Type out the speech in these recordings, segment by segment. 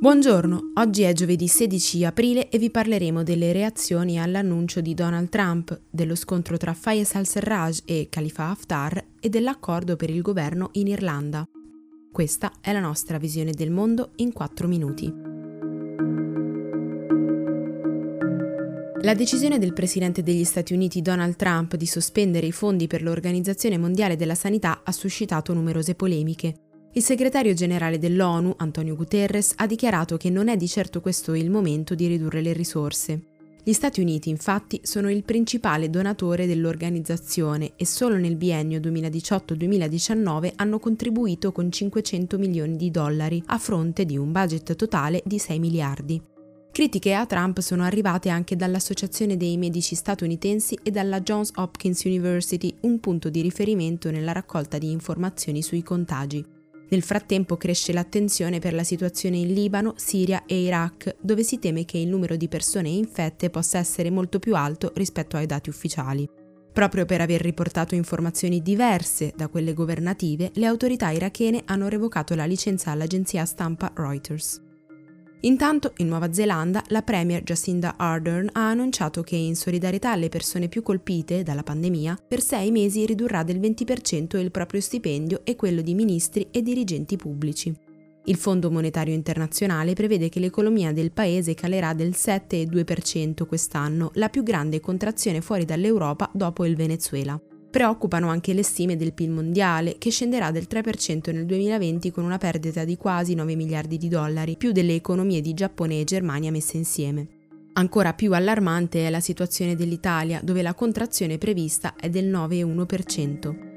Buongiorno, oggi è giovedì 16 aprile e vi parleremo delle reazioni all'annuncio di Donald Trump, dello scontro tra Fayez al-Serraj e Khalifa Haftar e dell'accordo per il governo in Irlanda. Questa è la nostra visione del mondo in 4 minuti. La decisione del Presidente degli Stati Uniti Donald Trump di sospendere i fondi per l'Organizzazione Mondiale della Sanità ha suscitato numerose polemiche. Il segretario generale dell'ONU, Antonio Guterres, ha dichiarato che non è di certo questo il momento di ridurre le risorse. Gli Stati Uniti, infatti, sono il principale donatore dell'organizzazione e solo nel biennio 2018-2019 hanno contribuito con 500 milioni di dollari a fronte di un budget totale di 6 miliardi. Critiche a Trump sono arrivate anche dall'Associazione dei Medici statunitensi e dalla Johns Hopkins University, un punto di riferimento nella raccolta di informazioni sui contagi. Nel frattempo cresce l'attenzione per la situazione in Libano, Siria e Iraq, dove si teme che il numero di persone infette possa essere molto più alto rispetto ai dati ufficiali. Proprio per aver riportato informazioni diverse da quelle governative, le autorità irachene hanno revocato la licenza all'agenzia stampa Reuters. Intanto, in Nuova Zelanda, la Premier Jacinda Ardern ha annunciato che, in solidarietà alle persone più colpite dalla pandemia, per sei mesi ridurrà del 20% il proprio stipendio e quello di ministri e dirigenti pubblici. Il Fondo Monetario Internazionale prevede che l'economia del paese calerà del 7,2% quest'anno, la più grande contrazione fuori dall'Europa dopo il Venezuela. Preoccupano anche le stime del PIL mondiale, che scenderà del 3% nel 2020 con una perdita di quasi 9 miliardi di dollari, più delle economie di Giappone e Germania messe insieme. Ancora più allarmante è la situazione dell'Italia, dove la contrazione prevista è del 9,1%.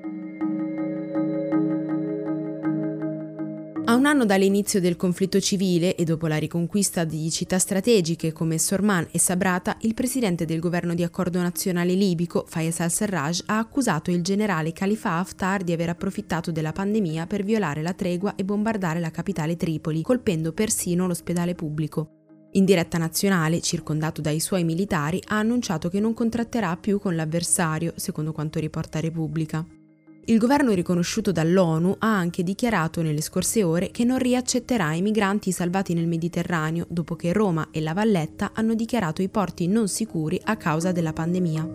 A un anno dall'inizio del conflitto civile e dopo la riconquista di città strategiche come Sorman e Sabrata, il presidente del governo di accordo nazionale libico, Fayez al-Serraj, ha accusato il generale Khalifa Haftar di aver approfittato della pandemia per violare la tregua e bombardare la capitale Tripoli, colpendo persino l'ospedale pubblico. In diretta nazionale, circondato dai suoi militari, ha annunciato che non contratterà più con l'avversario, secondo quanto riporta Repubblica. Il governo riconosciuto dall'ONU ha anche dichiarato nelle scorse ore che non riaccetterà i migranti salvati nel Mediterraneo dopo che Roma e La Valletta hanno dichiarato i porti non sicuri a causa della pandemia.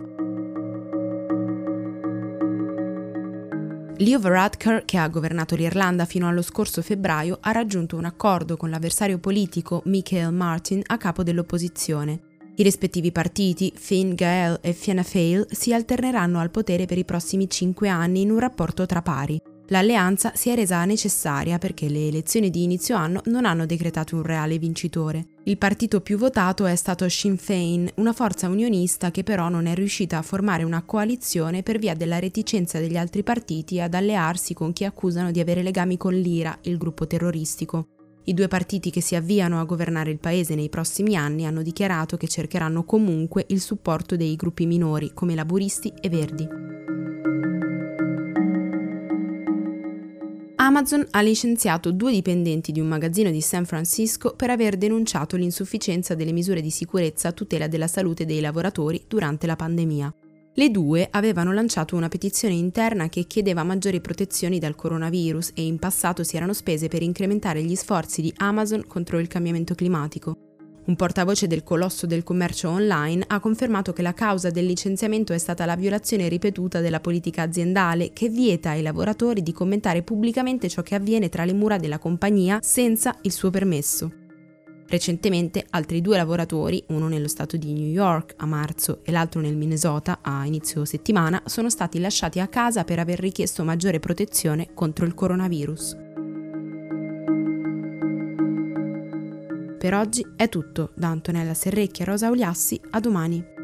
Leo Varadkar, che ha governato l'Irlanda fino allo scorso febbraio, ha raggiunto un accordo con l'avversario politico Michael Martin a capo dell'opposizione. I rispettivi partiti, Finn Gael e Fianna Fáil, si alterneranno al potere per i prossimi cinque anni in un rapporto tra pari. L'alleanza si è resa necessaria perché le elezioni di inizio anno non hanno decretato un reale vincitore. Il partito più votato è stato Sinn Féin, una forza unionista che però non è riuscita a formare una coalizione per via della reticenza degli altri partiti ad allearsi con chi accusano di avere legami con l'IRA, il gruppo terroristico. I due partiti che si avviano a governare il paese nei prossimi anni hanno dichiarato che cercheranno comunque il supporto dei gruppi minori come laburisti e verdi. Amazon ha licenziato due dipendenti di un magazzino di San Francisco per aver denunciato l'insufficienza delle misure di sicurezza a tutela della salute dei lavoratori durante la pandemia. Le due avevano lanciato una petizione interna che chiedeva maggiori protezioni dal coronavirus e in passato si erano spese per incrementare gli sforzi di Amazon contro il cambiamento climatico. Un portavoce del colosso del commercio online ha confermato che la causa del licenziamento è stata la violazione ripetuta della politica aziendale che vieta ai lavoratori di commentare pubblicamente ciò che avviene tra le mura della compagnia senza il suo permesso. Recentemente altri due lavoratori, uno nello stato di New York a marzo e l'altro nel Minnesota a inizio settimana, sono stati lasciati a casa per aver richiesto maggiore protezione contro il coronavirus. Per oggi è tutto, da Antonella Serrecchia e Rosa Uliassi, a domani.